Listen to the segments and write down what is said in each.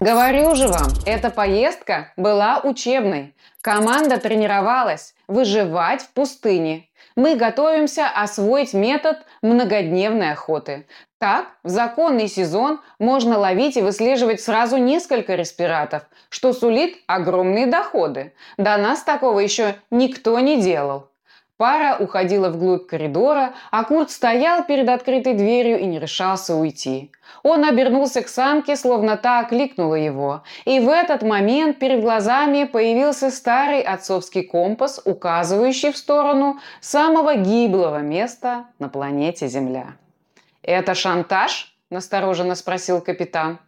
Говорю же вам, эта поездка была учебной. Команда тренировалась выживать в пустыне. Мы готовимся освоить метод многодневной охоты. Так, в законный сезон можно ловить и выслеживать сразу несколько респиратов, что сулит огромные доходы. До нас такого еще никто не делал. Пара уходила вглубь коридора, а Курт стоял перед открытой дверью и не решался уйти. Он обернулся к самке, словно та окликнула его. И в этот момент перед глазами появился старый отцовский компас, указывающий в сторону самого гиблого места на планете Земля. «Это шантаж?» – настороженно спросил капитан.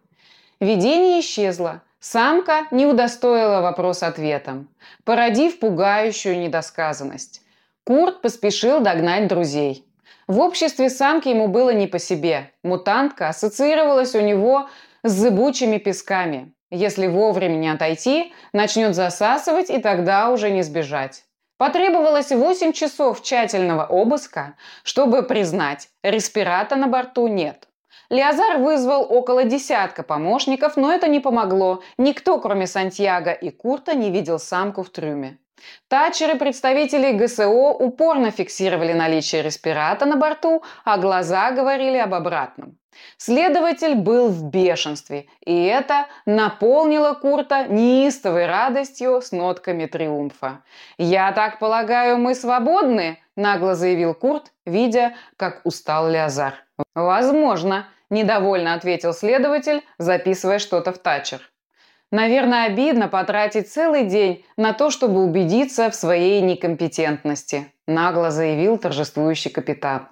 Видение исчезло. Самка не удостоила вопрос ответом, породив пугающую недосказанность. Курт поспешил догнать друзей. В обществе самки ему было не по себе. Мутантка ассоциировалась у него с зыбучими песками. Если вовремя не отойти, начнет засасывать, и тогда уже не сбежать. Потребовалось 8 часов тщательного обыска, чтобы признать, респирата на борту нет. Леозар вызвал около десятка помощников, но это не помогло. Никто, кроме Сантьяго и Курта, не видел самку в трюме. Тачеры представителей ГСО упорно фиксировали наличие респирата на борту, а глаза говорили об обратном. Следователь был в бешенстве, и это наполнило Курта неистовой радостью с нотками триумфа. «Я так полагаю, мы свободны?» – нагло заявил Курт, видя, как устал Леозар. «Возможно», – недовольно ответил следователь, записывая что-то в тачер. Наверное, обидно потратить целый день на то, чтобы убедиться в своей некомпетентности, нагло заявил торжествующий капитан.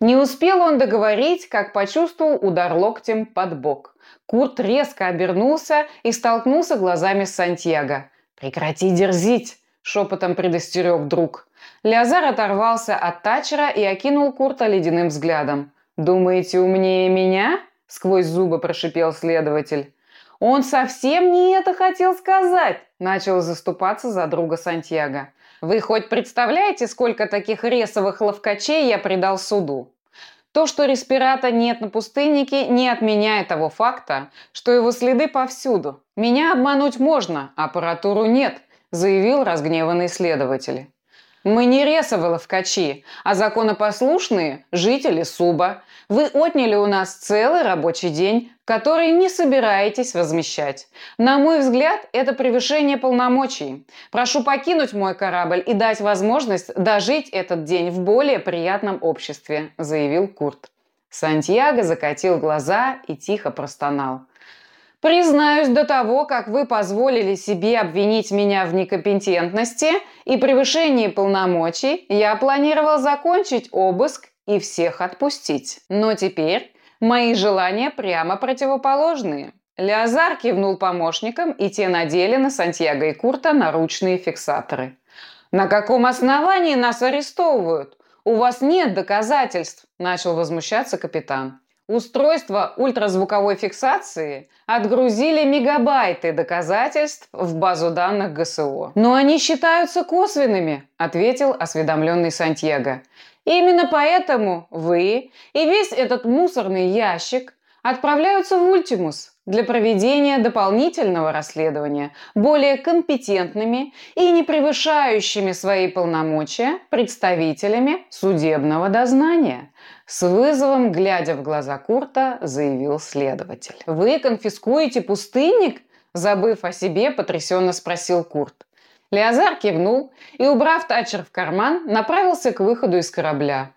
Не успел он договорить, как почувствовал удар локтем под бок. Курт резко обернулся и столкнулся глазами с Сантьяго. «Прекрати дерзить!» – шепотом предостерег друг. Леозар оторвался от Тачера и окинул Курта ледяным взглядом. «Думаете, умнее меня?» – сквозь зубы прошипел следователь. «Он совсем не это хотел сказать!» – начал заступаться за друга Сантьяго. «Вы хоть представляете, сколько таких ресовых ловкачей я предал суду?» То, что респирата нет на пустыннике, не отменяет того факта, что его следы повсюду. Меня обмануть можно, аппаратуру нет, заявил разгневанный следователь. Мы не ресовые ловкачи, а законопослушные жители Суба. Вы отняли у нас целый рабочий день, который не собираетесь возмещать. На мой взгляд, это превышение полномочий. Прошу покинуть мой корабль и дать возможность дожить этот день в более приятном обществе», – заявил Курт. Сантьяго закатил глаза и тихо простонал – Признаюсь, до того, как вы позволили себе обвинить меня в некомпетентности и превышении полномочий, я планировал закончить обыск и всех отпустить. Но теперь мои желания прямо противоположные. Леозар кивнул помощникам, и те надели на Сантьяго и Курта наручные фиксаторы. «На каком основании нас арестовывают? У вас нет доказательств!» – начал возмущаться капитан. Устройство ультразвуковой фиксации отгрузили мегабайты доказательств в базу данных ГСО. «Но они считаются косвенными», – ответил осведомленный Сантьяго. «Именно поэтому вы и весь этот мусорный ящик отправляются в Ультимус для проведения дополнительного расследования более компетентными и не превышающими свои полномочия представителями судебного дознания. С вызовом, глядя в глаза Курта, заявил следователь. «Вы конфискуете пустынник?» Забыв о себе, потрясенно спросил Курт. Леозар кивнул и, убрав тачер в карман, направился к выходу из корабля.